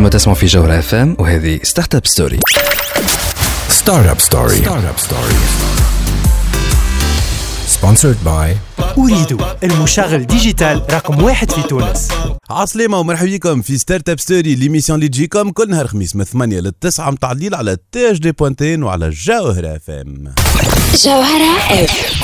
أنتم تسمعوا في جوهرة اف ام وهذه ستارت اب ستوري ستارت اب ستوري ستارت اب ستوري سبونسرد باي أريد المشغل ديجيتال رقم واحد في تونس. عسلامة ومرحبا بكم في startup story l'émission اللي تجيكم كل نهار خميس من 8 ل 9 متاع الليل على تاج دي بوانتين وعلى جوهرة اف ام جوهرة اف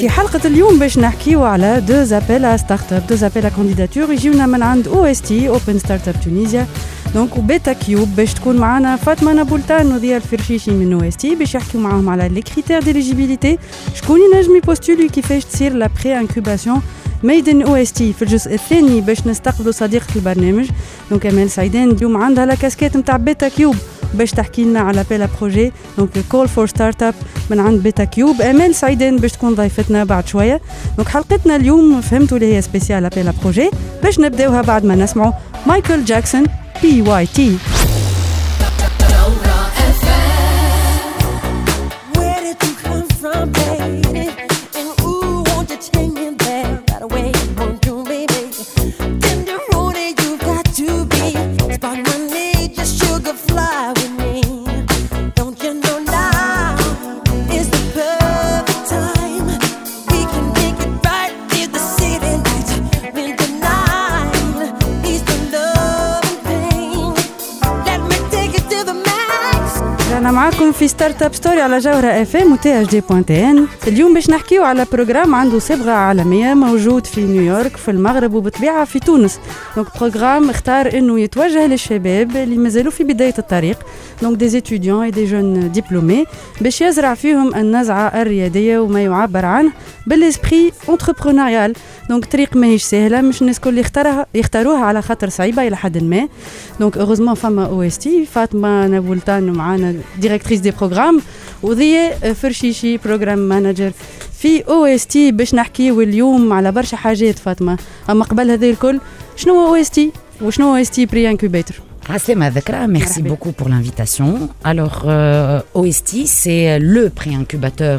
في حلقة اليوم باش نحكيو على deux appels startup deux appels à candidatures يجيونا من عند OST Open Startup Tunisia donc وبيتا كيوب باش تكون معنا فاطمة نابولتان وضياء الفرشيشي من OST باش يحكيو معاهم على les critères d'éligibilité شكون ينجم يpostuli كيفاش تصير la pré-incubation made in OST في الجزء الثاني باش نستقبلوا صديقه البرنامج. donc أمال سعيدان اليوم عندها la casquette نتاع بيتا كيوب باش تحكي لنا على l'appel à projets donc call for startups من عند بيتا كيوب أمال سعيدان باش تكون ضيفتنا بعد شوية. donc حلقتنا اليوم فهمتوا اللي هي spécial appel à projets باش نبدأوها بعد ما نسمعوا مايكل جاكسون بي واي تي startup story على جوهرة اف ام وتي اش دي بوان تي ان اليوم باش نحكيو على programme عنده صبغة عالمية موجود في نيويورك في المغرب وبطبيعة في تونس. donc programme اختار إنه يتوجه للشباب اللي مازالوا في بداية الطريق donc des étudiants et des jeunes diplômés باش يزرع فيهم النزعة الريادية وما يعبر عنه بال esprit entrepreneurial donc طريق ماهيش سهله مش الناس كل يختارها يختاروها على خاطر صعيبة إلى حد ما. donc heureusement فما OST فاطمة نابولتان معانا directrice des programmes وضياء فرشيشي program manager في OST باش نحكيو اليوم على برشا حاجات فاطمة. أما قبل هذا الكل شنو هو OST وشنو هو OST pre-incubator عسلامة Dhakra, merci beaucoup pour l'invitation. Alors, euh, OST, c'est le pré-incubateur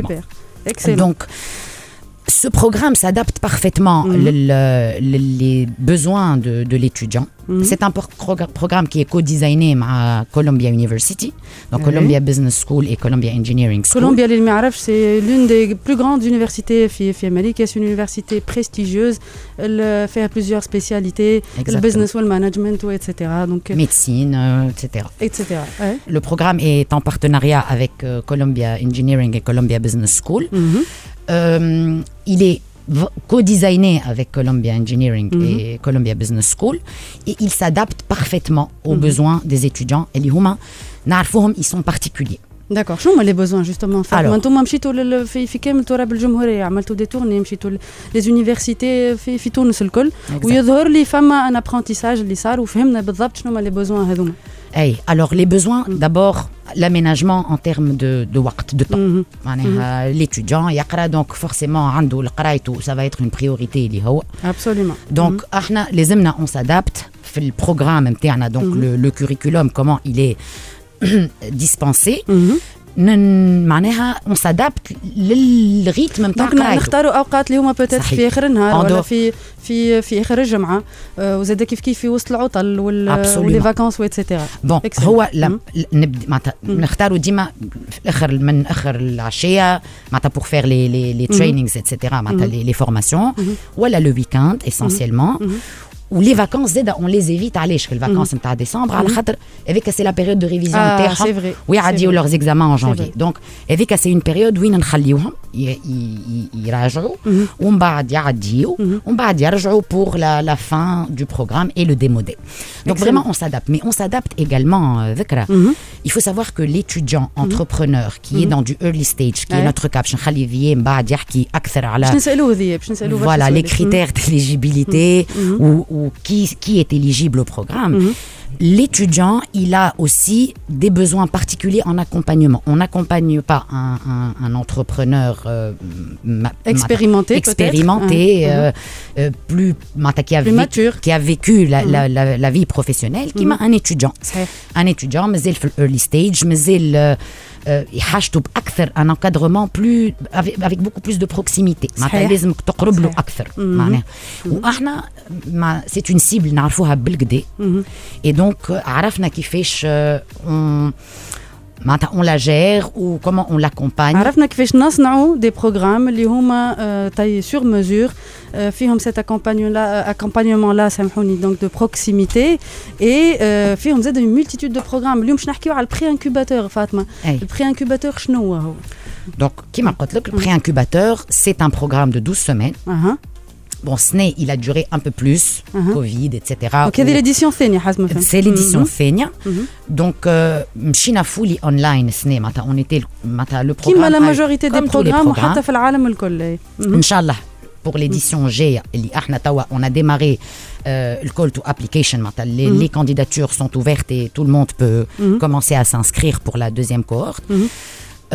Super. Excellent. Donc, ce programme s'adapte parfaitement mmh. le, le, les besoins de l'étudiant. Mhm. C'est un programme qui est co-designé à Columbia University, donc. Columbia Business School et Columbia Engineering School. Columbia, c'est l'une des plus grandes universités FMLI, qui est une université prestigieuse. Elle euh, fait plusieurs spécialités, le business, le management, etc. Donc, euh, Médecine, euh, etc. etc. Le programme est en partenariat avec Columbia Engineering et Columbia Business School. Mhm. Il est co-designé avec Columbia Engineering et Columbia Business School et il s'adapte parfaitement aux besoins des étudiants. Et les humains, نعرفوهم, ils sont particuliers. d'accord شنو هما les besoins justement فاطمه Alors. أنتم مشيتوا لل- في في كامل تراب الجمهوريه عملتوا des tournées مشيتوا les universités في في تونس الكل Exact. ويظهر لي فما un apprentissage اللي صار وفهمنا بالضبط شنو هما les besoins هذوما Hey, alors les besoins, mm. d'abord l'aménagement en termes de, de temps. Mm -hmm. yani, mm -hmm. Euh, l'étudiant, donc forcément, et tout, ça va être une priorité. Absolument. Donc, mm-hmm. ah, les emna, on s'adapte. Le programme, donc mm-hmm. le, le, curriculum, comment il est dispensé. Mm-hmm. معناها s'adapte للريتم نتاع قرايته نختاروا أوقات اللي هما بوتيت. في آخر النهار ولا. في في في آخر الجمعة. آه، وزاد كيف كيف في وسط العطل وال Absolument. و les vacances et cetera bon. هو لم مم. نبدا معناتها نختاروا ديما الآخر من آخر العشية معناتها pour faire les les les trainings etc معناتها les les formations. ولا le week-end essentiellement. و les vacances زاد on les évite علاش في ال vacances نتاع ديسمبر على خاطر هذيك c'est la période de révision Ah, نتاعهم c'est vrai, ويعديو c'est vrai. leurs examens en janvier vrai. donc هذيك c'est une période وين نخليوهم ي- ي- ي- يراجعوا ومن بعد يعديو ومن بعد يرجعوا pour la la fin du programme et le démodé donc Excellent. vraiment on s'adapte. Mais on s'adapte également euh, ذكرى il faut savoir que l'étudiant entrepreneur qui est dans du early stage qui est Ouais. notre cas باش نخلي ذي من بعد يحكي أكثر على باش نسالوه ذي باش نسالوه برشا voilà les سؤالات. critères d'éligibilité ou, qui, est éligible au programme, mhm. l'étudiant, il a aussi des besoins particuliers en accompagnement. On n'accompagne pas un, entrepreneur expérimenté, plus, mature. qui a vécu la, mhm. vie professionnelle, qui m'a mhm. un étudiant. Un étudiant, mais le early stage, mais le يحاجته بأكثر ان encadrement plus avec, avec beaucoup plus de proximité. معناتها صحيح. لازمك تقرب له صحيح. أكثر معناها. وإحنا مع سي اون سيبل نعرفوها بالكدا اي دونك عرفنا كيفاش آه، on- معناتها on la gère و comment on l'accompagne عرفنا كيفاش نصنعوا des programmes اللي هما آه، taillés sur mesure آه، فيهم cet accompagnement là سامحوني donc de proximité et فيهم زاد multitude de programmes اليوم باش نحكيو على ال pré-incubateur فاطمه أي. ال pré-incubateur شنو هو هو donc كيما قلت لك ال pré-incubateur c'est un programme de 12 semaines. أها bon ce n'est il a duré un peu plus Mhm. covid etc donc هذه و- l'édition الثانية حسب ما فهمت c'est l'édition مهم. الثانية donc آه، مشينا fully online السنة معناتها on était معناتها لو كيما la majorité des comme tous les programmes programmes. وحتى في العالم الكل إي. مهم. ان شاء الله pour l'édition جاية اللي إحنا توا on a démarré euh, le call to application معناتها les, les candidatures sont ouvertes et tout le monde peut commencer à s'inscrire pour la deuxième cohorte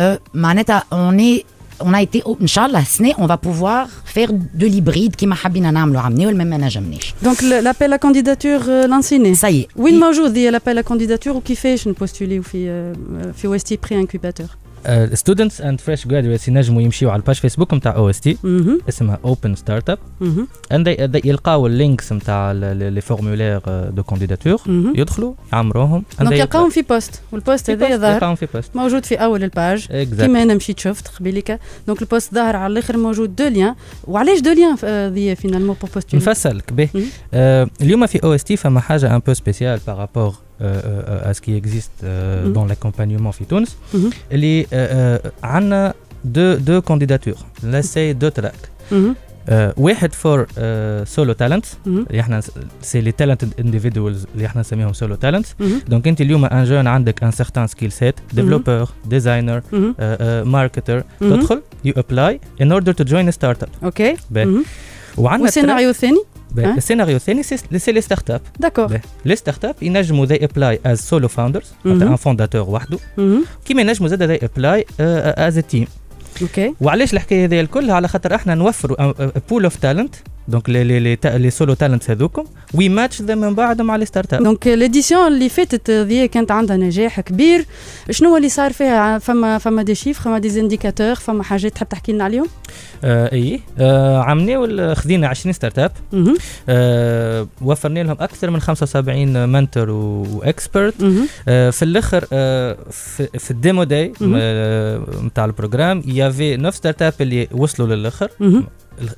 euh, معناتها on est on a été ان شاء الله السنة on va pouvoir faire de l'hybride كيما حبينا نعملوا عملناه ولا ما نجمناش donc l'appel à candidatures lancé ça y est. وين موجود هي l'appel à candidatures وكيفاش نpostuliw في آه، في OST pré-incubateur students and fresh graduates ينجموا يمشيوا على ال page فيسبوك نتاع OST. اسمها Open Startup. and يلقاو ال links نتاع les formulaires de candidature. يدخلوا يعمروهم donc يلقاهم. في post وال post هذا ظاهر يلقاهم في post موجود في أول ال page. كيما أنا مشيت شفت قبيلك donc ال post ظاهر على الآخر موجود deux liens وعلاش deux liens différents finalement pour postuler نفسلك به مم. آه اليوم في OST فما حاجة un peu spécial par rapport à ce qui existe euh, Mhm. dans l'accompagnement في تونس Mhm. اللي آه آه عندنا deux deux candidatures là c'est deux tracks مهم. آه واحد فور solo talent مهم. اللي إحنا c'est les talents individuals اللي إحنا نسميهم solo talent مهم. donc أنت اليوم un jeune عندك un certain skill set developer designer مهم. marketer مهم. تدخل you apply in order to join startup okay باهي. مهم. وعندنا والسيناريو الثاني باهي. ها؟ السيناريو الثاني c'est les startups d'accord. les startups ينجموا they apply as solo founders. un fondateur وحده. كيما ينجموا زاد they apply as team okay وعلاش الحكاية هذه الكل على خاطر إحنا نوفروا pool of talents donc les les les, solo talents هذوكم we match من بعد مع les startups donc l'édition اللي فاتت ذي كانت عندها نجاح كبير. شنو اللي صار فيها؟ فما فما des chiffres فما des indicateurs فما حاجات تحب تحكي لنا عليهم؟ آه إي. آه عملناو خذينا 20 startups. آه وفرنا لهم أكثر من 75 mentor و expert. آه في الأخر آه في, في ال demo day مهم. نتاع ال programme y avait neuf startups اللي وصلوا للأخر.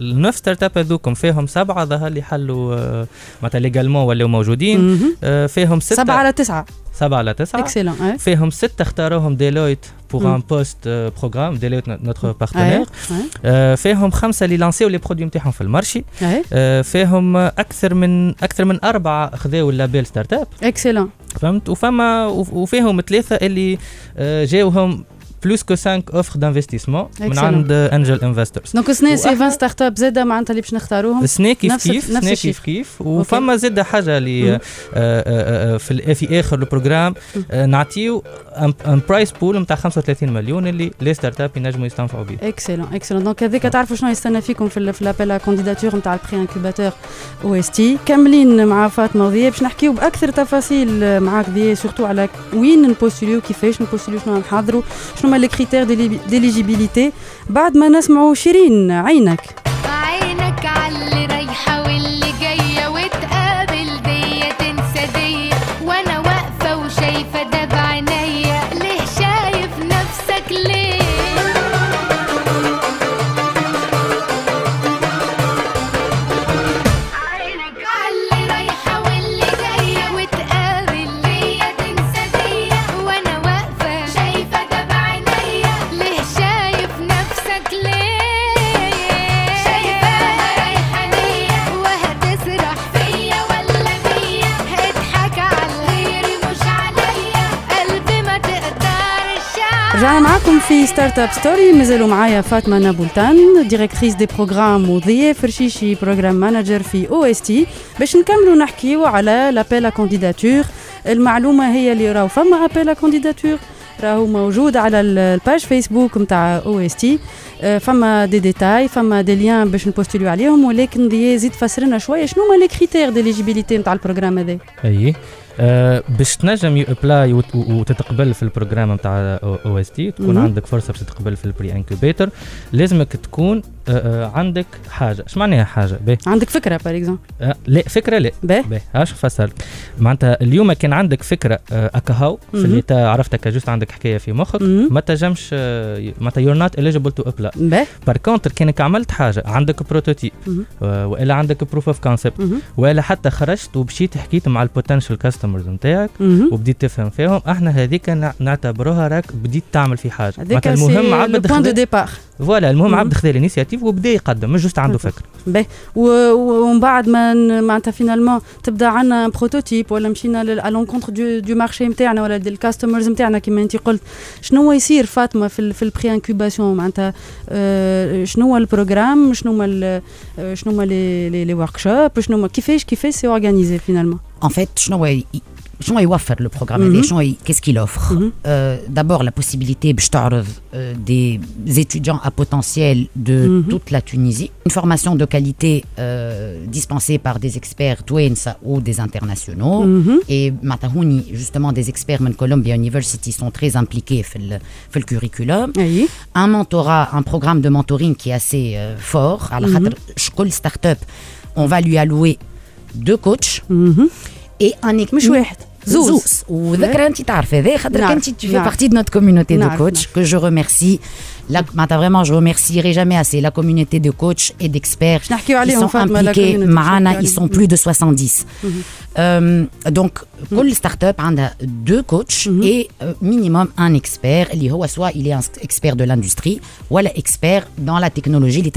ال neuf startups هذوكم. فيهم سبعة ظهر اللي حلوا آه معناتها légalement ولاو موجودين. آه فيهم ستة سبعة على تسعة. سبعة على تسعة. Excellent فيهم ستة اختاروهم Deloitte pour. un post-programme Deloitte notre partenaire فيهم خمسة اللي لانسيو les produits نتاعهم في ال marché آه، فيهم أكثر من أكثر من أربعة خذاو ال label startup. Excellent فهمت؟ وفما وف- وفيهم ثلاثة اللي جاوهم plus que 5 offres d'investissement من. عند angel investors donc سنة سي وإحنا- 20 startup زاده معناتها اللي باش نختاروهم السنة كيف كيف ال chiffre. كيف كيف وفما زاد حاجة اللي في في اخر ال programme نعطيو un prize pool نتاع 35 مليون اللي les startups ينجموا يستنفعوا به Excellent excellent donc هذيك تعرفوا شنو يستنى فيكم في l'appel à candidatures نتاع ال pré-incubateur OST كاملين مع فاطمه وضياء باش نحكيو بأكثر تفاصيل معاك ضياء surtout على وين نبوستوليو كيفاش نبوستوليو شنو نحضروا شنو هما les critères d'éligibilité بعد ما نسمعوا شيرين عينك عينك رجعنا معاكم في Startup Story مازالوا معايا فاطمة نابلتان directrice des programmes وضياء فرشيشي program manager في OST باش نكملوا نحكيو على l'appel à candidatures المعلومة هي اللي راهو فما appel à candidatures راهو موجود على ال- ال page Facebook نتاع OST فما دي ديتاي فما des liens باش نبوستوليو عليهم ولكن ضياء زيد فسر لنا شوية شنو هما les critères d'éligibilité نتاع ال programme هذا؟ أي. آه باش تنجم apply وتتقبل في ال programme نتاع OST تكون. عندك فرصة باش تتقبل في ال pre-incubator لازمك تكون آه آه عندك حاجة. اش معناها حاجة؟ باهي. عندك فكرة par exemple آه لا فكرة لا. باهي. اش فسرت معناتها اليوم كان عندك فكرة آه أكهو في. اللي عرفتك juste عندك حكاية في مخك. ما تنجمش آه، معناتها you're not eligible to apply par contre كأنك عملت حاجة عندك prototype. وإلا عندك proof of concept مهم. ولا حتى خرجت ومشيت حكيت مع ال potential customers نتاعك. وبديت تفهم فيهم. إحنا هذيك نع- نعتبروها راك بديت تعمل في حاجة. معناتها المهم عبد point de départ voilà المهم. عبد خذا ال initiative وبدا يقدم مش juste عنده فكرة. باهي ومن بعد ما معناتها finalement تبدأ عندنا prototype ولا مشينا à l'encontre du du marché نتاعنا ولا ال customers نتاعنا كما انت قلت. شنو هو يصير فاطمة في في ال pré-incubation معناتها آه، شنو هو ال programme؟ شنو هما آه، شنو هما les workshops شنو كيفاش كيفاش سي اورغانيزي فينالمون En fait, شنو هو ي- شنو يوفر le programme Mhm. هذا شنو ي- qu'est-ce qu'il offre Mhm. Euh, D'abord la possibilité باش تعرض euh, des étudiants à potentiel de Mhm. toute la Tunisie. Une formation de qualité euh, dispensée par des experts Twensa ou des internationaux. مهم. Et Matahuni, justement, des experts من Columbia University sont très impliqués في ال- في le curriculum. اي un mentorat, un programme de mentoring qui est assez euh, fort. À la Mhm. خاطر شكل start-up, on va lui allouer deux coachs مهم. et un équipe. مش واحد زوز زوز وذكرى انت تعرف هذا خاطر نعرف، انت tu fais نعرف. partie de notre communauté de نعرف، coach que je remercie La, vraiment, je remercierai jamais assez la communauté de coachs et d'experts qui sont impliqués. Marana, ils sont plus de 70. Mm euh, donc, mm -hmm. start-up hein, a deux coachs et euh, minimum un expert. Soit il est un expert de l'industrie ou un expert dans la technologie, les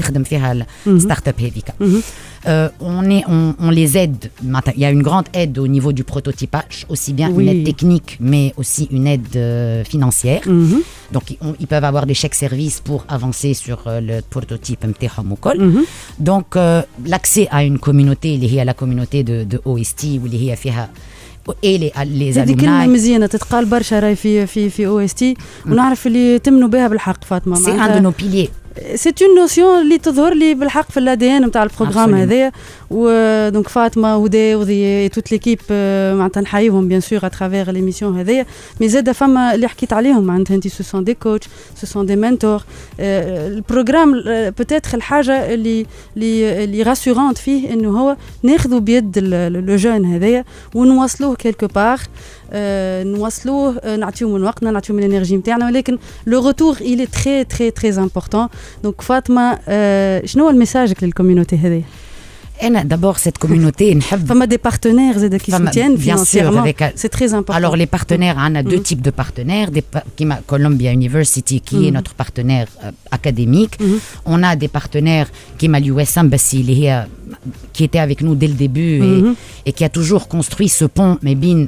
start-up euh, on, est, on, les aide. Il y a une grande aide au niveau du prototypage, aussi bien une aide technique, mais aussi une aide euh, financière. Donc, ils peuvent avoir des chèques services pour avancer sur euh, le prototype MTHOM ou col. مهم. Donc, euh, l'accès à une communauté, اللي هي la communauté de, de OST, واللي هي فيها et les, les هذه كلمة alumni. مزيانة تتقال برشا راهي في في في OST ونعرف اللي تمنوا بها بالحق فاطمة C'est un de nos piliers. c'est une notion اللي تظهر لي بالحق في ال ADN نتاع ال programme. هذايا. و donc فاطمه ودا وذي toute l'équipe معناتها نحييهم bien sûr à travers l'émission هذايا. mais زاد فما اللي حكيت عليهم معناتها انت ce sont des coachs ce sont des mentors ال programme peut-être الحاجة اللي اللي اللي rassurante فيه إنه هو ناخذوا بيد لو جون هذايا ونوصلوه كيلكو بار نوصلوه آه، نعطيو من وقتنا نعطيو من الانرجي نتاعنا ولكن لو روتور il est très très très important. دونك فاطمه آه، شنو هو الميساجك للكوميونيتي هذه أنا d'abord cette communauté نحب فما دي بارتنير زاد كي فما- سوتيان bien sûr, فينانسيرمون avec- سي تري امبورتون Alors les partenaires, on a deux Mhm. types de partenaires. Des pa- qui m'a- Columbia University, qui est Mhm. notre partenaire euh, académique. Mhm. On a des partenaires qui m'a l'US Embassy, اللي هي- qui était avec nous dès le début et, Mhm. et qui a toujours construit ce pont, mais bin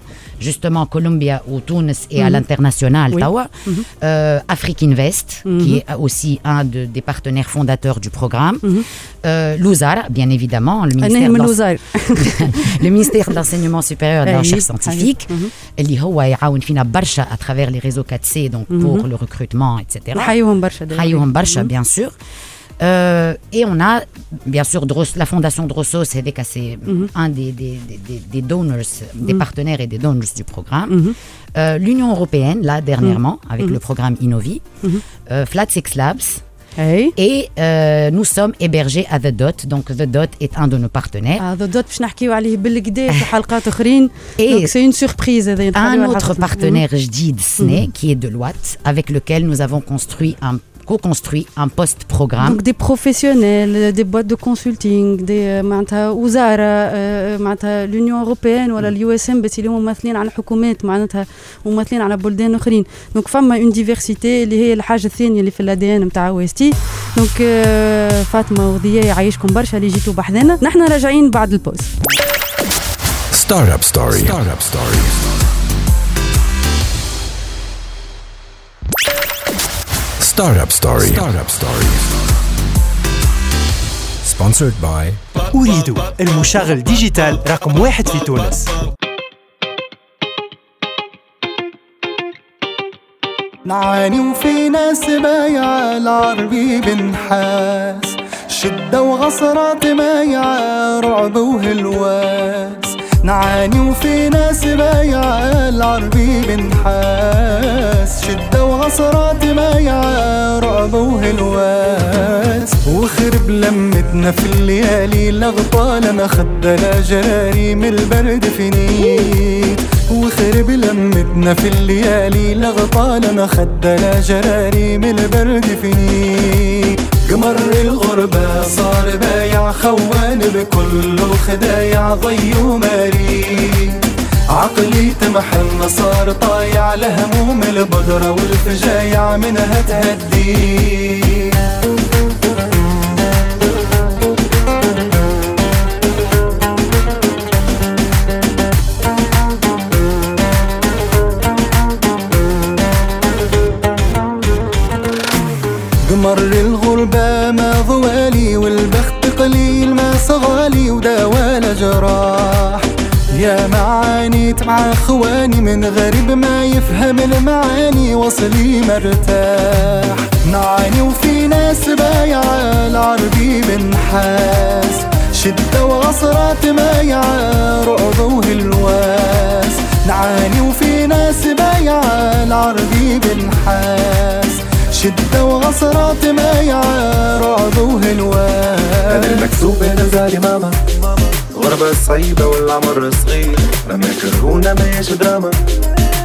justement Columbia ou Tunis et à Mhm. l'international, Oui. Tawa. Mhm. Euh, Afrique Invest, qui Mhm. est aussi un de- des partenaires fondateurs du programme. Mhm. Euh, Louzar, bien évidemment, le انا ministère من d'Ense- الوزاير le ministère de l'enseignement supérieur et de la أي، recherche scientifique أي. مهم. اللي هو يعاون فينا برشا à travers les réseaux 4C donc Mhm. pour le recrutement etc نحييهم برشا دايما. نحييهم برشا مهم. bien sûr Euh, et on a bien sûr Dros- la fondation Drossos c'est c'est Mhm. un des, des, des, des- des donors des Mhm. partenaires et des donors du programme مهم. Euh, l'Union européenne là dernièrement avec Mhm. le programme Innovi Mhm. euh, Flat Six Labs et euh, nous sommes hébergés à The Dot. Donc, The Dot est un de nos partenaires. Ah, The Dot, Et c'est une surprise. Un autre partenaire, Jdid Sne, mm. qui est de Loite, avec lequel nous avons construit un co-construit un post-programme. donc des professionnels des boîtes de consulting des معناتها وزاره آه، معناتها l'Union européenne ولا ال US Embassy اللي هم ممثلين على حكومات معناتها ممثلين على بلدان اخرين donc فما une diversité اللي هي الحاجة الثانية اللي في ال ADN نتاع OST donc آه، فاطمه وضياء يعيشكم برشا اللي جيتوا بحذنا نحن راجعين بعد ال pause Startup Story. Startup اب Startup Story. اب by سبونسرد باي المشغل ديجيتال رقم واحد في تونس نعاني وفي ناس بايعة العربي بنحاس شدة وغصرات مايعة رعب وهلواس. نعاني وفي ناس بايعة العربي بنحاس شدة وغصرات مايعة رعب وهلواس. وخرب لمتنا في الليالي خدنا جراري من البرد فيني وخرب لمتنا في الليالي خدنا جراري من البرد فيني قمر الغربة صار بايع خوان بكل خدايع ضي وماري. عقلي تمحن صار طايع لهموم البدرة والفجايع منها تهدي قمر الغربة ما ضوالي والبخت قليل ما صغالي وداوال جراح. يا معاني مع اخواني من غريب ما يفهم المعاني وصلي مرتاح. نعاني وفي ناس بايعة العربي بنحاس. شدة وعصرات مايعة رعب وهلواس. نعاني وفي ناس بايعة العربي بنحاس. شدة وعصرات مايعة رعب وهلواس أنا المكسوب أنا زعلي ماما. غربة صعيبة والعمر صغير. لما يكرهونا ما دراما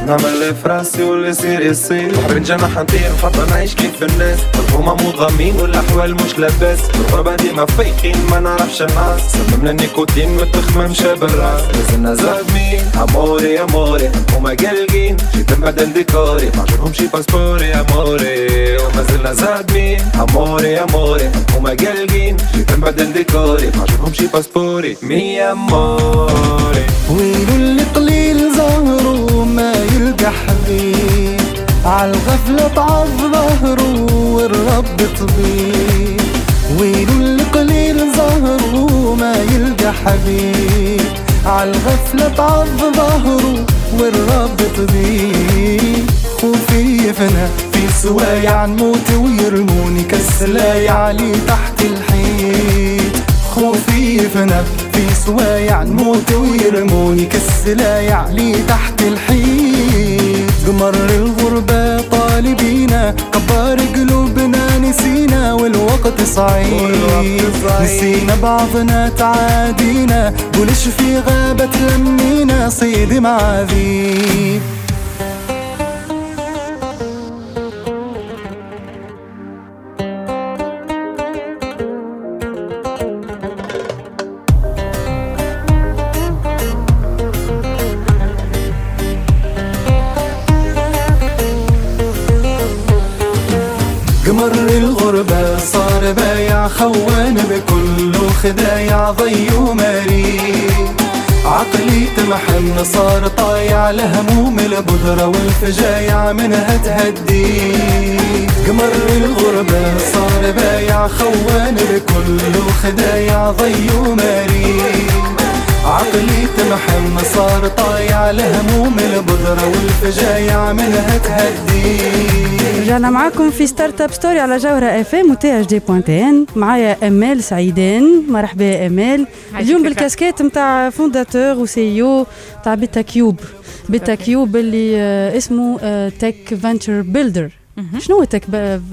نعمل اللي في راسي واللي يصير يصير. بحر نجنح نطير نفضل نعيش كيف الناس. هما مضغمين والأحوال مش لاباس. الغربة ديما فايقين ما نعرفش الناس. سممنا النيكوتين متخمم شاب الراس لازلنا زادمين أموري أموري. هما قلقين جيت نبدل ديكوري معجبهمش باسبوري أموري. وما زلنا زادمين أموري أموري. هما قلقين جيت نبدل ديكوري معجبهمش باسبوري مي أموري. ويلو اللي قليل ظهره ما يلقى حبيب. عالغفلة تعض ظهره والرب طبيب ويلو اللي قليل ظهره ما يلقى حبيب. عالغفلة تعض ظهره والرب طبيب خوفي يفنى في سوايع نموت ويرموني كالسلايع لي تحت الحيط خوفي يفنى في سوايع نموت ويرموني كالسلايع لي تحت الحيط قمر الغربة طالبينا كبار قلوبنا نسينا والوقت صعيب نسينا بعضنا تعادينا قولش في غابة تلمينا صيد معاذيب. خوان بكل خدايع ضي وماري. عقلي تمحن صار طايع لهموم البذرة والفجايع منها تهدي. قمر الغربة صار بايع خوان بكل خدايع ضي وماري. عقلي تمحن صار طايع لهموم البذرة والفجايع منها تهدي. رجعنا معاكم في Startup Story على جوهرة اف ام وتي اش دي بوينت ان معايا امال سعيدان مرحبا امال اليوم بالكاسكيت نتاع fondateur و CEO تاع BetaCube BetaCube اللي آه، اسمه tech venture builder شنو هو tech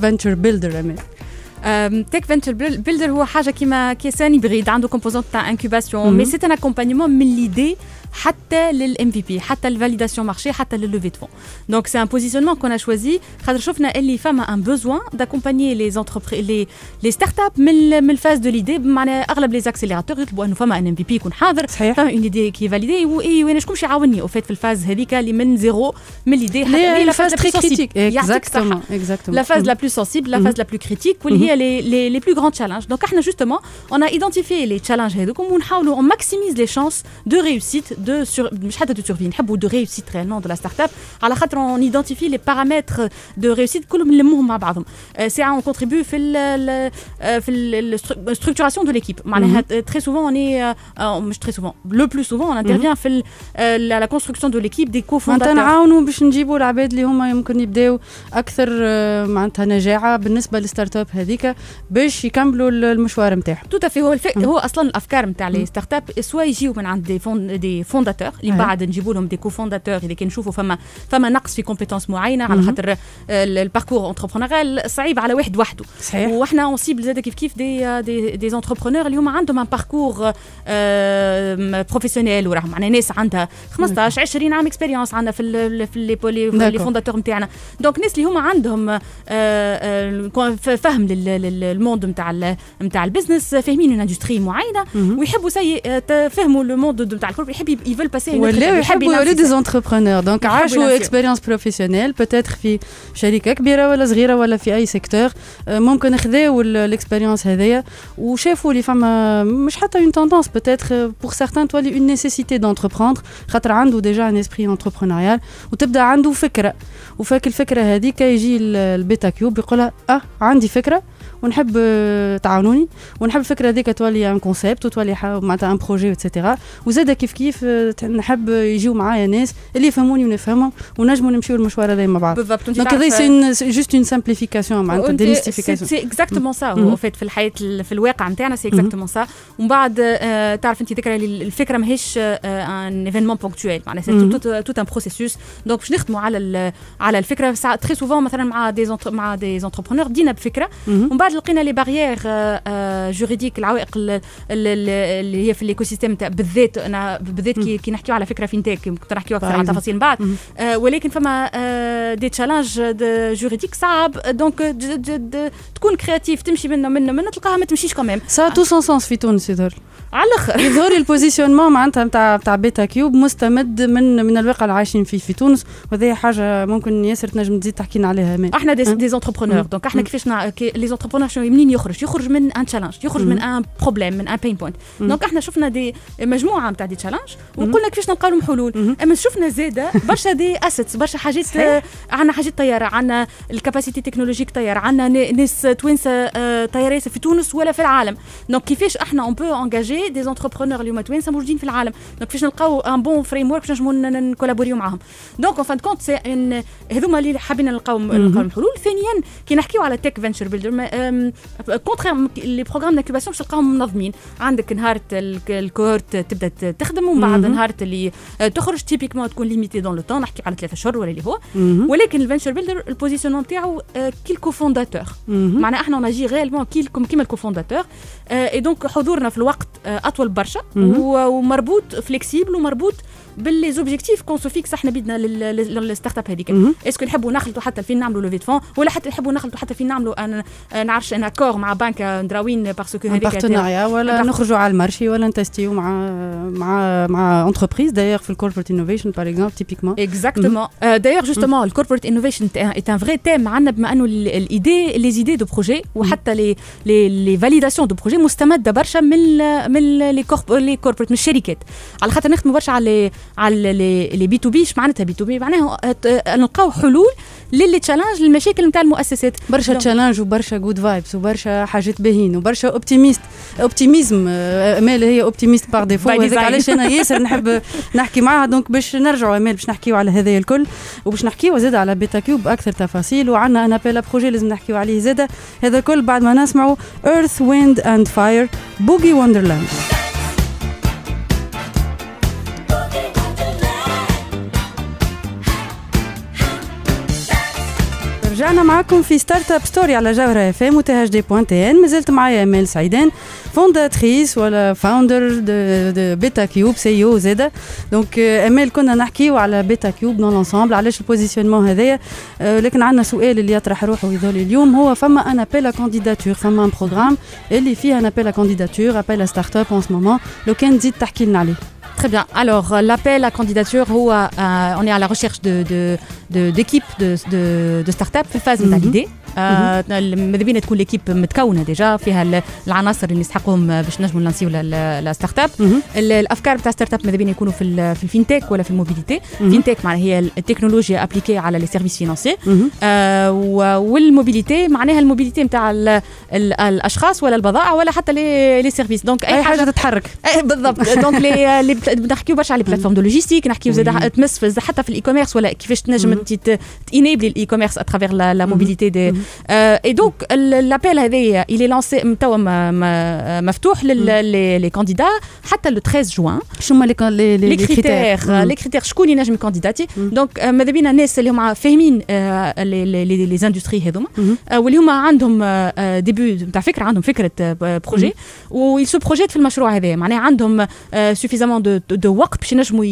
venture builder امال tech venture builder هو حاجة كيما qui est un hybride عنده composante تاع incubation. Mais c'est un accompagnement من l'idée حتى لل MVP حتى ال validation marché حتى لل levée de fonds donc c'est un positionnement qu'on choisit خاطر شفنا إللي فما un besoin d'accompagner les entreprises les les startups من من ال phase de l'idée معناها أغلب les accélérateurs يطلبوا أنه فما un MVP يكون حاضر صحيح. فما une idée qui est validée وأنا شكون باش يعاوني en fait في ال phase هذيك اللي من zéro من l'idée حتى هي هي la ال phase phase très très critique critique exactement exactement la phase la plus sensible, la Mhm. phase la plus critique, واللي هي les, les, les plus grands challenges. Donc, إحنا justement, on a identifié les challenges هذوكم ونحاولوا on maximise les chances de réussite de sur مش حتى de survie نحبوا de réussite réellement de la start-up على خاطر on identifie les paramètres de réussite كلهم نلموهم مع بعضهم آه، ساعة on contribue في ال ال- آه، في ال- ال- structuration de l'équipe. معناها très souvent on est euh, euh, مش très souvent le plus souvent on intervient في ال- آه، la la construction de l'équipe des معناتها cofondateurs. نعاونوا باش نجيبوا العباد اللي هما يمكن يبداو أكثر آه، معناتها نجاعه بالنسبة للستارت اب هذيك باش يكملوا ال- المشوار نتاعهم تو تافي هو الفك... هو أصلا الافكار نتاع les start-up سوا يجيو من عند des fon- des fondateurs اللي أي. بعد نجيبوا لهم des cofondateurs اللي كي نشوفوا فما فما نقص في compétence معينه على. خاطر ال parcours entrepreneurial صعيب على واحد وحده صحيح وإحنا on cible زاد كيف كيف des des des entrepreneurs اللي هما عندهم un parcours professionnel وراهم معنا ناس عندها 15 20 عام expérience عندنا في في les. fondateurs نتاعنا donc ناس اللي هما عندهم فهم لل- لل- لل monde نتاع نتاع ال business فاهمين une industrie معينه. ويحبوا سي فهموا le monde نتاع ال corp يحب يفل باسي ولاو يحبوا يولي دي زونتربرونور دونك يحبوا عاشوا يلانسيو. expérience professionnelle peut-être في شركة كبيرة ولا صغيرة ولا في أي secteur ممكن خذاو ال expérience هذايا وشافوا اللي فما مش حتى une tendance peut-être pour certains تولي une nécessité d'entreprendre خاطر عنده déjà un esprit entrepreneurial وتبدأ عنده فكرة. وفاك الفكرة هذيك يجي ال- ال Beta Cube يقولها آه عندي فكرة. ونحب آه، تعاونوني ونحب الفكرة هذيك تولي un concept وتولي معناتها un projet et cetera وزاد كيف كيف آه، نحب يجيو معايا ناس اللي يفهموني ونفهمهم ونجموا نمشيو المشوار هذا مع بعض. بالضبط donc هذا c'est juste une simplification معناتها ديميستيفيكاسيون سي اكزاكتومون سا. هو في الحياة ال- في الواقع نتاعنا c'est exactement ça ومن بعد آه، تعرف انت ذكرى الفكرة ماهيش un événement ponctuel. c'est tout un processus donc باش نخدموا على على الفكرة très souvent مثلا مع des مع des entrepreneurs بدينا بفكرة. ومن بعد لقينا les barrières juridiques العوائق ال- ال- ال- اللي هي في ال écosystème تاع بالذات. أنا بالذات كي, كي نحكيو على فكرة fintech كنت نحكيو أكثر على exemple. تفاصيل من بعد. آه، ولكن فما آه، des challenges juridiques صعب. donc د- تكون créatif تمشي منه منه منه تلقاها ما تمشيش كمان ça tout son sens في تونس يظهر على الأخر يظهر لي ال positionnement معناتها نتاع نتاع Beta Cube مستمد من من الواقع اللي عايشين فيه في تونس وهذه حاجة ممكن ياسر تنجم تزيد تحكي لنا عليها مان إحنا des. des entrepreneurs مم. donc إحنا. كيفاش les entrepreneurs شنو منين يخرج يخرج من un challenge يخرج من un problème من un pain point. donc إحنا شفنا دي مجموعة نتاع des challenges. وقلنا كيفاش نلقاو لهم حلول. أما شفنا زادة برشا des assets برشا حاجات عندنا حاجات طيارة عندنا ال capacité technologique طيارة عندنا ناس توانسه آه، طياره ياسر في تونس ولا في العالم donc كيفاش إحنا on peut engager des entrepreneurs اللي هما توانسه موجودين في العالم. donc كيفاش نلقاو un bon framework باش نجمو نكولابوريو معاهم. donc en fin de compte c'est un هذوما اللي حابين نلقاو نلقاو لهم حلول ثانيا كي نحكيو على tech venture builder contre les programmes d'incubation باش تلقاهم منظمين. عندك نهار ال cohorte تبدأ تخدم ومن بعد. نهار اللي تخرج typiquement تكون limité dans le temps نحكي على ثلاثة شهور ولا اللي هو. ولكن ال venture builder ال position نتاعو كي cofondateur مهم. معناها إحنا نجي réellement كي كيما ال cofondateur اي دونك حضورنا في الوقت آه، أطول برشا ومربوط فليكسيبل ومربوط باللي زوبجيكتيف كون سو فيكس إحنا لل- للستارت اب هذيك. اسكو نحبوا نخلطوا حتى فين نعملوا لوفي فون ولا حتى نحبوا نخلطوا حتى فين نعملوا أنا نعرفش ان اكور مع بنك ندراوين باسكو ان هذيك بارتناريا ولا نخرجوا على المارشي ولا نتستيو مع مع مع انتربريز دايوغ في الكوربريت انوفيشن باغ اكزومبل تيبيكمون le corporate innovation est un- est un vrai thème. عندنا بما أنه ال- الإيدي les idées de projet وحتى les les validations de projet مستمدة برشا من من les corporate من الشركات. على خاطر نخدموا برشا على على les B to B معناتها B to B؟ معناها نلقاو حلول لل les challenges للمشاكل نتاع المؤسسات. برشا تشالنج وبرشا جود فايبس وبرشا حاجات باهين وبرشا optimiste optimisme امال هي optimiste par défaut design. علاش أنا ياسر نحب نحكي معها donc باش نرجعوا امال باش نحكيو على هذايا الكل. وباش نحكيو زاد على Beta Cube باكثر تفاصيل وعندنا أنا beaux projets لازم نحكيو عليه زاد. هذا الكل بعد ما نسمعوا Earth, Wind & Fire Boogie Wonderland رجعنا معكم في Startup Story على جوهرة FM و THD point TN مازلت معايا امال سعيدان fondatrice ولا founder de, Beta Cube CEO زادة. donc آه، امال كنا نحكيو على Beta Cube dans l'ensemble علاش ال positionnement هذايا؟ آه، لكن عندنا سؤال اللي يطرح روحه يظل اليوم. هو فما un appel à candidature فما un programme اللي فيه un appel à candidature appel start-up en ce moment لو كان تزيد تحكي لنا عليه. Très bien. Alors, euh, l'appel à candidature, où, on est à la recherche d'équipes de, de, de, de, start-up, phase mhm. validée. آه، ماذا بينا تكون l'équipe متكونة déjà؟ فيها ال- العناصر اللي يستحقوهم باش نجموا نلانسيو la start-up. ال- الأفكار بتاع start-up ماذا بينا يكونوا في في ال fintech ولا في ال mobilité؟ fintech معناها هي التكنولوجيا appliquée على les services financiers وال mobilité معناها ال mobilité نتاع ال- ال- الأشخاص ولا البضائع ولا حتى les services donc أي حاجة تتحرك. بالضبط. donc نحكيو برشا على les plateformes de logistique نحكيو زاد تمس حتى في ال e-commerce ولا كيفاش تنجم انت تينيبلي ال e-commerce à travers la mobilité دي اي donc l'appel هذايا il est lancé توا مفتوح les candidats حتى le 13 جوان شو هما les critères les critères شكون ينجم يكانديداتي donc ماذا بينا الناس اللي هما فاهمين les industries هذوما واللي هما عندهم début نتاع فكره عندهم فكره projet, ils se projettent في المشروع هذا معناها عندهم suffisamment de وقت باش ينجموا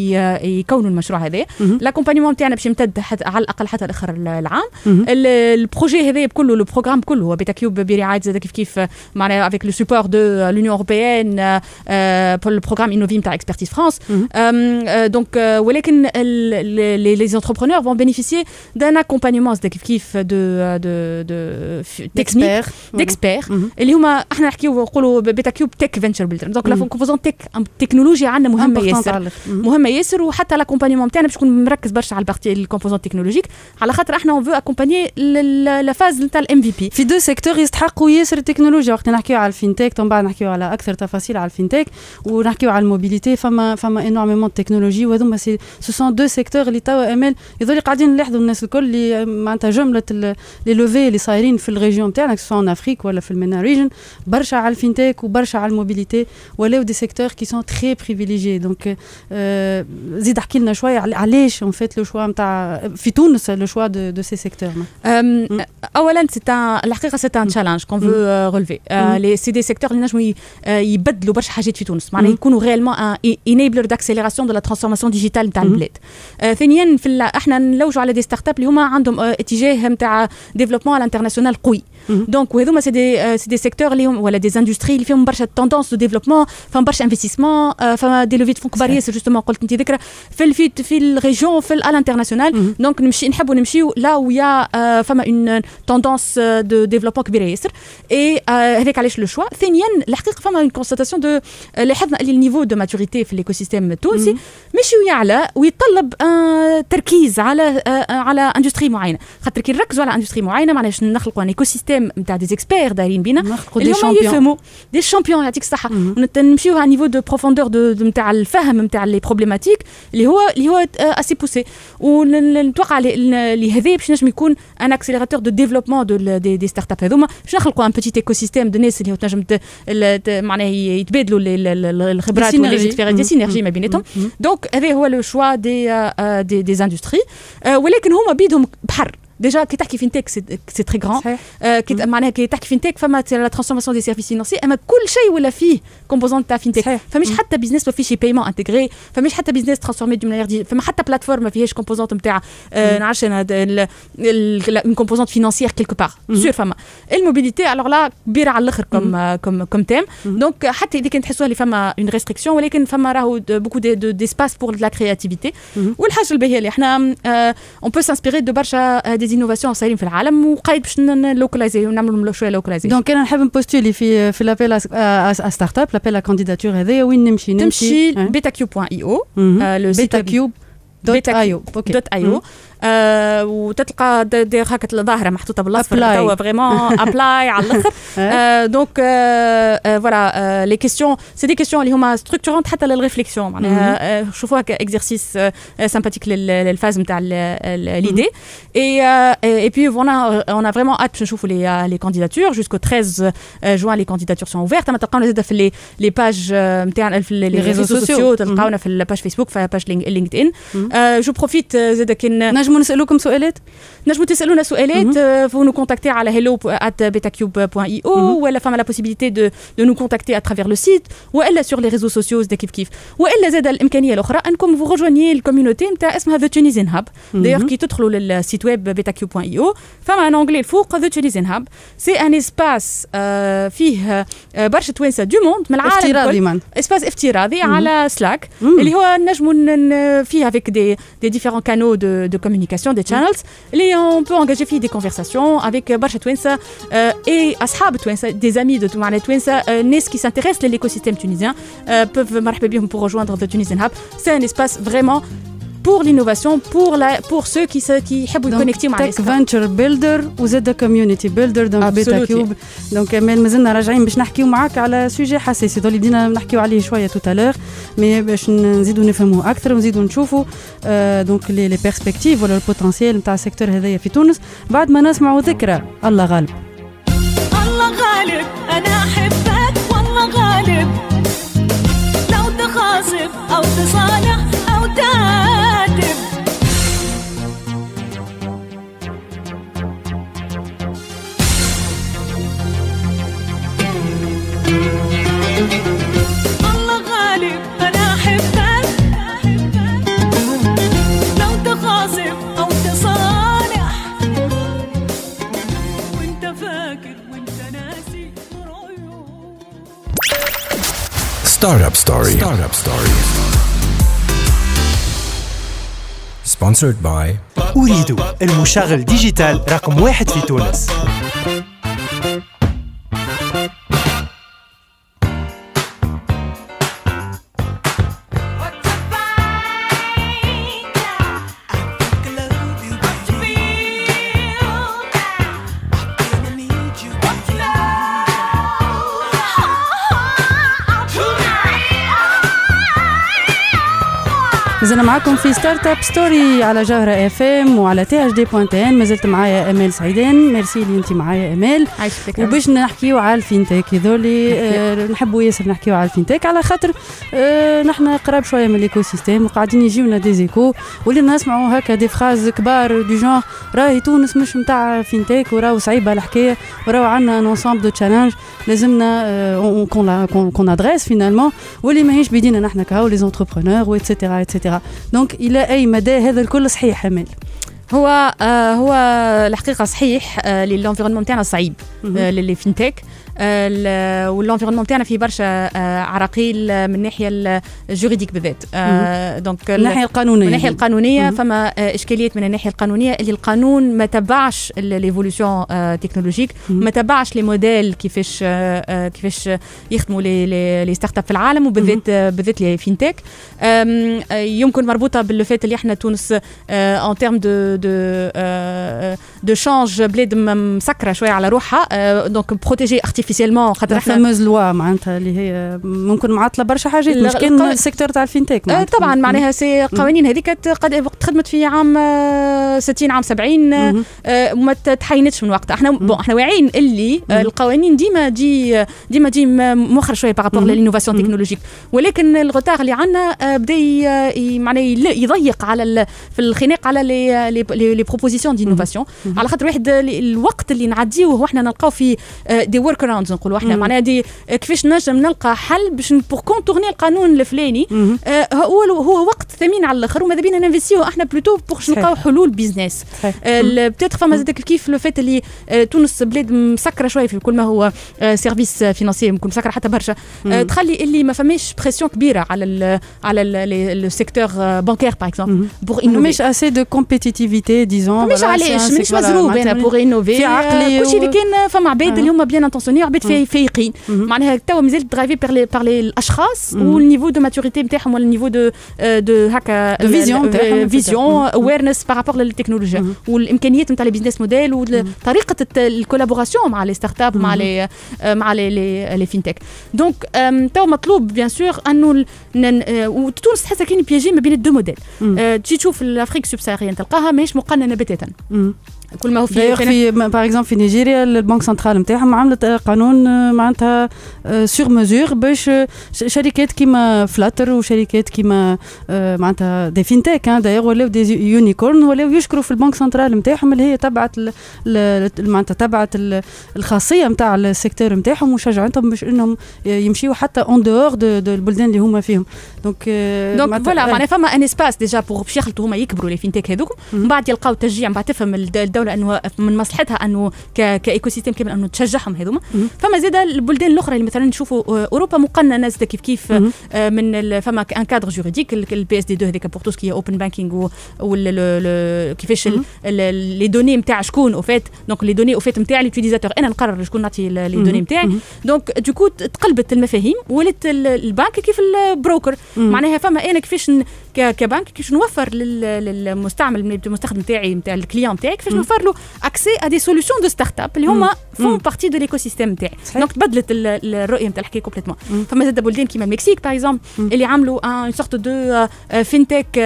يكونوا المشروع هذا l'accompagnement تاعنا باش يمتد على الاقل حتى لاخر العام ال- ال projet هذا كله le programme كله هو Beta Cube برعايه زاد كيف كيف معناها avec le support de l'Union européenne pour le programme Innov'i تاع Expertise France donc ولكن les entrepreneurs vont bénéficier d'un accompagnement زاد كيف كيف de de de technique d'experts اللي هما إحنا نحكيو نقولوا Beta Cube tech venture builder donc la composante tech التكنولوجيا عندنا مهمه ياسر. مهمه ياسر وحتى l'accompagnement تاعنا باش يكون مركز برشا على ال partie ال composante technologique على خاطر إحنا on veut accompagner la phase نتاع ال MVP في deux secteurs يستحقوا ياسر التكنولوجيا. وقت نحكيو على ال fintech من بعد نحكيو على أكثر تفاصيل على ال fintech ونحكيو على ال mobilité. فما فما énormément technologie وهذوما c'est ce sont deux secteurs اللي توا امال يظل قاعدين نلاحظوا الناس الكل اللي معناتها جملة les levées اللي صايرين في ال région بتاعنا سواء en Afrique ولا في ال MENA region برشا على ال fintech وبرشا على ال mobilité. ولاو des secteurs qui sont très privilégiés donc آه، زيد احكي لنا شوية علاش en fait le choix نتاع في تونس le choix de de ces secteurs اولا c'est الحقيقة c'est un challenge qu'on veut relever les c'est des secteurs اللي نجموا يبدلوا برشا حاجات في تونس معناها. يكونوا un enabler d'accélération de la transformation digitale نتاع. البلاد آه، ثانيا في إحنا نلوجوا على des startups اللي هما عندهم آه، اتجاه نتاع développement على ال international قوي. donc وهذوما c'est des c'est des secteurs اللي هم ولا des industries اللي فيهم برشا tendances de développement فما برشا investissements فما des levées fonds كبار ياسر justement قلت انت ذكرى في ال- في ال région في ال international donc نمشي نحبوا نمشيو là où il y a فما une tendance de développement كبيره ياسر اي هذاك علاش le choix ثانيا الحقيقة فما une constatation de لاحظنا اللي ال niveau de maturité في ال écosystème التونسي ماشي ويعلى ويتطلب تركيز على على industrie معينه خاطر كي نركزوا على industrie معينه معناها باش نخلقوا un écosystème نتاع des experts دايرين بينا نخلقوا اللي des هما champions. يفهموا des champions يعطيك الصحه ونت- نمشيو على niveau de profondeur de de- نتاع الفهم نتاع les problématiques اللي هو اللي هو assez poussé ونتوقع اللي هذا باش نجم يكون un accélérateur de développement de des, des startups هذوما باش نخلقوا un petit écosystème de ناس اللي هو تنجم ت- ال- ت- معناها يتبادلوا ال- ال- ال- الخبرات Des synergies. وال expérience، des Mhm. synergies ما بيناتهم donc هذا هو le choix des آه، des des industries ولكن هما بيدهم بحر déjà كي تحكي fintech c'est c'est très grand صحيح آه، كي معناها كي تحكي fintech فما la transformation des services financiers اما كل شيء ولا فيه composante تاع fintech صحيح. فمش حتى business ما فيش paiement intégré فمش حتى business transformé de manière di- فما حتى plateforme ما فيهاش composante نتاع آه، نعرفش أنا une composante financière quelque part sûr فما ال mobilité alors là كبيره على الآخر comme comme comme thème donc حتى اذا كنت تحسوها اللي فما une restriction ولكن فما راهو beaucoup d'espace pour la créativité والحاجة الباهيه اللي إحنا on peut s'inspirer de برشا des innovations صايرين في العالم وقايد باش ن localiser ونعملوا شوية localiser donc أنا نحب ن postuler في في label startup label candidature هذايا وين نمشي؟ تمشي نمشي betacube point io ou betacube dot io OK dot io آه وتلقى د- دي هكا الظاهره محطوطة بالاصفر Apply. توا vraiment apply على الآخر آه donc آه voilà les questions c'est des questions اللي هما structurantes حتى لل réflexion معناها آه، شوفوها ك exercice sympathique لل phase نتاع l'idée et et puis voilà on a vraiment هات باش نشوفوا les les candidatures jusqu'au 13 juin les candidatures sont ouvertes اما تلقاونا زاد في les les pages نتاعنا في les Les réseaux réseaux sociaux sociaux. تلقاونا في ال page Facebook في page LinkedIn je profite زاد كان نجموا نسألوكم سؤالات؟ نجموا تسألونا سؤالات vous nous contactez على hello at betacube.io ولا فما la possibilité de de nous contacter à travers le site وإلا sur les réseaux sociaux زاد كيف كيف. وإلا زاد الإمكانية الأخرى أنكم vous rejoignez ال community نتاع اسمها The Tunisian Hub دايوغ كي تدخلوا لل site web betacube.io فما un onglet الفوق The Tunisian Hub c'est un espace فيه آه، برشا توانسه du monde من العالم افتراضي الكل. من. espace افتراضي مهم. على Slack مم. اللي هو نجموا ن- ن- فيه avec des des différents canaux de de des channels. Et on peut engager des conversations avec euh, برشا توانسة euh, et أصحاب توانسة, des amis de Toumarna توانسة, euh, ناس qui s'intéressent à l'écosystème tunisien, peuvent marquer pour rejoindre The Tunisian Hub. C'est un espace vraiment pour l'innovation, pour, la, pour ceux qui, se, qui يحبوا يكونكتيو مع tech الناس venture builder وزاد community builder donc Beta Absolutely. Cube donc امال مازلنا راجعين باش نحكيو معاك على sujet حساسي دول بدينا نحكيو عليه شوية tout à l'heure mais باش نزيدوا نفهموه أكثر ونزيدوا نشوفوا آه donc les les perspectives ولا ال potentiel نتاع ال secteur هذايا في تونس بعد ما نسمعوا ذكرى الله غالب. الله غالب أنا أحبك والله غالب. لو تخاصم أو تصالح أو تعاتب Startup Story. Startup Story. Sponsored by أريد المشغل ديجيتال رقم واحد في تونس مازلنا معاكم في Startup Story على جوهرة اف ام وعلى THD point TN ما زلت معايا امال سعيدان ميرسي اللي انت معايا امال وباش نحكيو على ال fintech هذولي آه نحبوا ياسر نحكيو على ال fintech. على خاطر آه نحن قراب شوية من ال écosystème وقاعدين يجيونا des échos ولينا نسمعوا هكا des phrases كبار du genre راهي تونس مش نتاع fintech وراهو صعيبة الحكاية وراهو عندنا un ensemble de challenges لازمنا آه qu'on qu'on adresse finalement واللي ماهيش بيدينا نحن كهو les entrepreneurs et cetera et cetera donc إلى أي مدى هذا الكل صحيح امال هو آه هو الحقيقة صحيح آه لل environnement تاعنا صعيب آه لل les fintechs آه وال environnement تاعنا فيه برشا آه عراقيل آه، من الناحيه ال juridique بالذات donc من الناحيه القانونية. من الناحيه القانونية. فما آه، إشكاليات من الناحية القانونية. اللي القانون ما تبعش l'évolution technologique ما تبعش les modèles كيفاش كيفاش يخدموا les les startups في العالم وبالذات بالذات les fintechs يمكن مربوطة بال fait اللي إحنا تونس en termes de de de change بلاد مسكرة شوية على روحها. donc protégée artificiellement خاطر إحنا fameuse loi معناتها اللي هي ممكن معطله برشا حاجات مش كان ال secteur تاع ال fintech آه، معناتها. طبعا معناها ces قوانين هذيك قد خدمت في عام آه، 60 عام 70 آه، آه، وما تحينتش من وقتها. إحنا bon إحنا واعيين اللي آه، القوانين ديما تجي ديما م- مؤخر شوية par rapport مهم. لل innovation technologique ولكن ال retard اللي عندنا بدأ معناها يضيق على في الخناق على les les propositions d'innovation على خاطر واحد ال- الوقت اللي نعديه إحنا نلقاو في des workarounds نقولوا إحنا. معناها des آه، كيفاش نجم نلقى حل باش pour contourner القانون الفلاني. آه، هو هو وقت ثمين على الآخر وماذا بينا ن investiو إحنا plutôt pour. نلقاو حلول business صحيح. بتاتر فما زاد كيف le fait اللي آه، تونس بلاد مسكرة شوية في كل ما هو services financiers ممكن مسكرة حتى برشا آه،. تخلي اللي ما فماش pression كبيرة على ال على le secteur bancaire par exemple pour innover مش assez de compétitivité disons مش علاش مانيش مزروب أنا pour innover في عقلي كلشي اللي و- كان فما عباد آه. اللي هما bien intentionnés عباد في- فايقين معناها توا مازال drivé par par الأشخاص. وال niveau de maturité نتاعهم ولا ال niveau de de هكا. vision مهم. awareness par rapport للتكنولوجيا والإمكانيات نتاع ال business model وطريقه ال collaboration مع les startups مع les مع les les fintechs donc توا مطلوب bien sûr أنه آه، وتونس تحسها كاين piégée ما بين ال deux modèles. آه، تجي تشوف ال Afrique subsaharienne تلقاها ماهيش مقننة بتاتا. كل ما هو في في par exemple في نيجيريا ال banque centrale نتاعهم عملت آه، قانون آه، معناتها sur mesure باش آه، شركات كيما Flutter وشركات كيما آه، معناتها des fintechs d'ailleurs ولاو des unicorns ولاو يشكروا في ال banque centrale نتاعهم اللي هي تبعت معناتها تبعت ال- الخاصية نتاع ال secteur نتاعهم وشجعتهم باش إنهم يمشيوا حتى en dehors de البلدان اللي هما فيهم. donc donc voilà معناها فما un espace déjà pour باش يخلطوا هما يكبروا les fintechs هذوك من بعد يلقاو تشجيع من بعد تفهم الد- الدولة الدولة أنه من مصلحتها أنه ك écosystème كامل أنه تشجعهم هذوما. فما زاد البلدان الأخرى اللي مثلا نشوفوا أوروبا مقننة زاد كيف كيف آه، من فما un cadre juridique ال PSD 2 هذاك pour tout ce qui est open banking كيفاش les données نتاع شكون en fait donc les données en fait نتاع l'utilisateur أنا نقرر شكون نعطي les données نتاعي donc du coup تقلبت المفاهيم ولات ال- البنك كيف ال broker معناها فما أنا كيفاش كبنك كيفاش نوفر لل- للمستعمل المستخدم نتاعي نتاع ال client نتاعي كيفاش نوفر له accès à des solutions de startups اللي هما font partie de l'écosystème نتاعي donc تبدلت ال- ال- الرؤية نتاع الحكاية complètement فما زاد بلدان كيما المكسيك par exemple اللي عملوا une sorte de fintech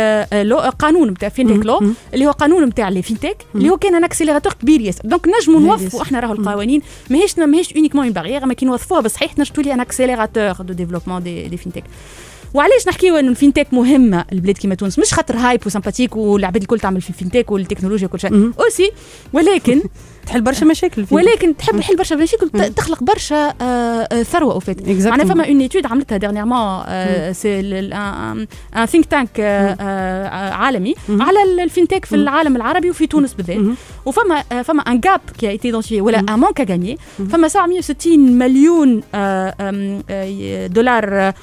قانون نتاع fintech law اللي هو قانون نتاع les fintechs اللي هو كان un accélérateur كبير ياسر. donc نجموا نوظفوا إحنا راهو القوانين ماهيش ماهيش uniquement une barrière اما كي نوظفوها بصحيح نجم تولي un accélérateur de développement des, des fintechs وعلاش نحكيو إنه ال fintech مهمة البلاد كيما تونس؟ مش خاطر hype و sympathique والعباد الكل تعمل في ال fintech والتكنولوجيا وكل شيء. aussi ولكن تحل برشا مشاكل فيه. ولكن تحب نحل برشا مشاكل تخلق برشا آه، ثروة en fait. Exactement. معناها فما une étude عملتها dernièrement c'est un think tank عالمي على ال- ال fintech في العالم العربي وفي تونس بالذات. وفما آه، فما un gap qui était ولا un manque à gagner فما 760 مليون دولار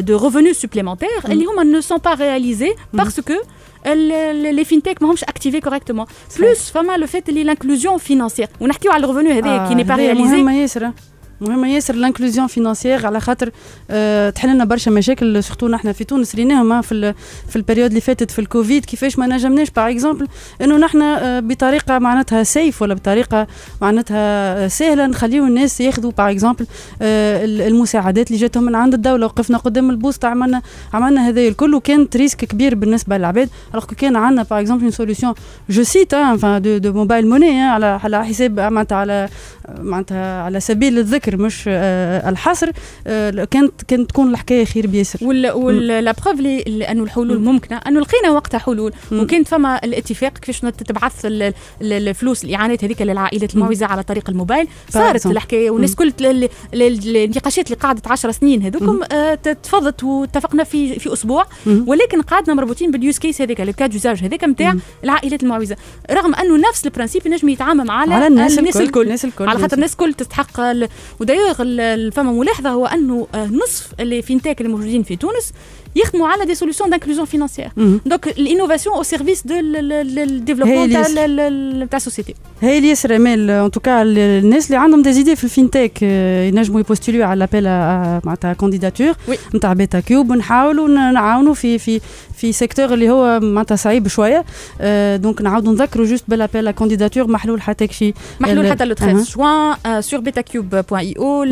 de revenus supplémentaires. اللي هما ne sont pas réalisés parce que les fintechs ماهمش activées correctement plus فما le fait اللي l'inclusion financière ونحكيو على ال revenu هذايا qui n'est pas هذايا réalisé مهمه ياسر l'inclusion financière على خاطر آه تحل لنا برشا مشاكل surtout نحن في تونس ريناهم آه، في في ال période اللي فاتت في الكوفيد كيفاش ما نجمناش par exemple إنه نحن آه بطريقة معناتها safe ولا بطريقة معناتها آه، سهلة نخليو الناس ياخذوا par exemple ال- المساعدات اللي جاتهم من عند الدولة. وقفنا قدام البوسطه عملنا عملنا هذا الكل وكانت risque كبير بالنسبة للعباد. alors كان عندنا par exemple une solution je cite de mobile money على على حساب معناتها على معناتها على سبيل الذكر. مش آه، الحصر آه، كانت كانت تكون الحكاية خير بياسر. وال وال la preuve لي انه الحلول ممكنة. انه لقينا وقتها حلول. وكانت فما الاتفاق كيفاش تبعث ال- ال- الفلوس الإعانات هذيك للعائلات المعوزه على طريق الموبايل. صارت. الحكاية والناس كل ال- ال- ال- النقاشات اللي قعدت 10 سنين هذوكم آه، تفضت واتفقنا في في أسبوع. ولكن قعدنا مربوطين بال use case هذاك ال cas d'usage هذاك نتاع العائلات المعوزه رغم أنه نفس ال principe ينجم يتعامل على, على الناس الناس الكل. الكل. الناس الكل، على خاطر. الناس الكل تستحق ودايوغ فما ملاحظة هو أنه آه، نصف ال les fintechs اللي موجودين في تونس يخدموا على des solutions d'inclusion financière donc ال innovation au service de ال développement اللي تاع ال société هاي اللي ياسر امال en tout cas الناس اللي عندهم des idées في ال fintech آه، ينجموا يبوستوليو على l'appel معناتها candidature Oui. نتاع بيتا كيوب ونحاولوا نعاونوا في في في secteur اللي هو معناتها صعيب شوية. آه، donc نعاودوا نذكروا juste ب l'appel à candidature محلول حتى في محلول حتى le 13 juin sur betacube.io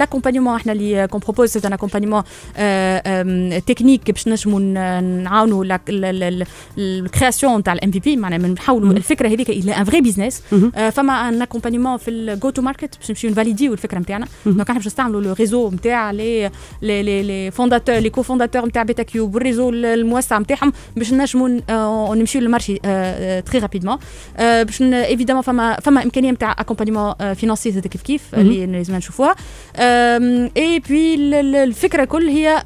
l'accompagnement إحنا اللي qu'on propose c'est un accompagnement technique باش نجموا نعاونوا ال création تاع ال MVP معناها نحاولوا الفكرة هذيك إلى un vrai business فما un accompagnement في ال go to market باش نمشيو نفاليديو الفكرة نتاعنا. donc إحنا باش نستعملوا le réseau نتاع les les les fondateurs les co-fondateurs نتاع بيتا كيوب وال réseau الموسع نتاعهم باش نجموا آه، نمشيو لل marché très rapidement باش évidemment فما فما إمكانية نتاع accompagnement financier زاد كيف كيف اللي لازم نشوفوها. اي بوي الفكرة كل هي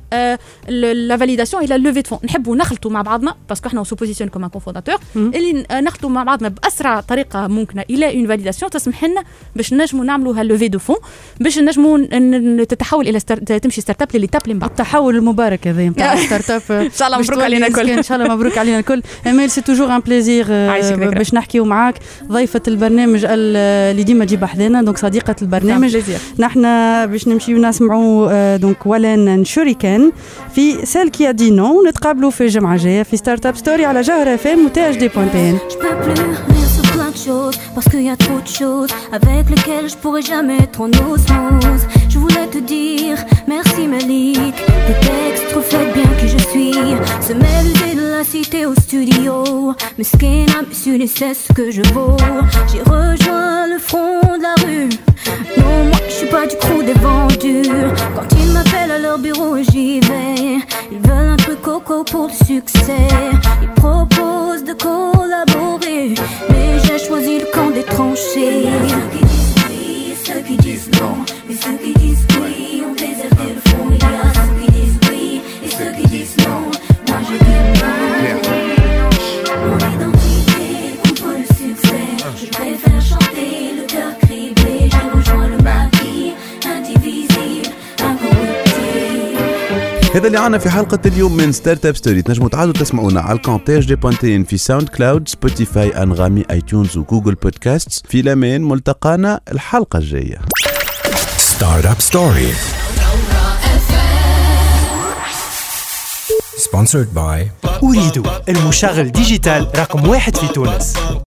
la validation إلى levée de fonds نحبوا نخلطوا مع بعضنا parce que إحنا se positionne comme co-fondateur اللي نخلطوا مع بعضنا بأسرع طريقة ممكنة إلى une validation تسمح لنا باش نجموا نعملوا هال levée de fonds باش نجموا تتحول إلى star... تمشي startup l'étape اللي من بعد التحول المبارك هذا نتاع start up إن شاء الله مبروك علينا الكل. إن شاء الله مبروك علينا الكل امال c'est toujours un plaisir ذكرى. باش نحكيو معاك ضيفة البرنامج ال- اللي ديما تجيب حذانا donc صديقة البرنامج. نحن باش نمشيو نسمعوا آه، دونك ولن شوريكان في سال كي a dit non ونتقابلوا في الجمعه الجايه في ستارت اب ستوري على جوهر اف ام وتي اش دي بوان بي ان Parce qu'il y a trop de choses avec lesquelles je pourrais jamais être en osmose. Je voulais te dire merci Malik, des textes reflètent bien qui je suis. Se mêler de la cité au studio, mais ce qui n'a su c'est ce que je vaux. J'ai rejoint le front de la rue. Non, moi pas du crew des vendus. Quand ils m'appellent à leur bureau, j'y vais. Ils veulent un truc coco pour le succès. Ils proposent de collaborer, mais j'ai choisi le camp des tranchées. Ceux qui disent oui, ceux qui disent non, mais ceux qui disent oui ont déserté le fond. Il y a ceux qui disent oui et ceux qui disent non. Moi je dis non. هذا اللي عنا في حلقة اليوم من Startup Story تنجموا تعادوا تسمعونا على الكونتاج دي بوانتين في SoundCloud Spotify Anghami iTunes و Google Podcast في الأمان ملتقانا الحلقة الجاية. Startup Story. Sponsored by Ooredoo المشغل digital رقم واحد في تونس.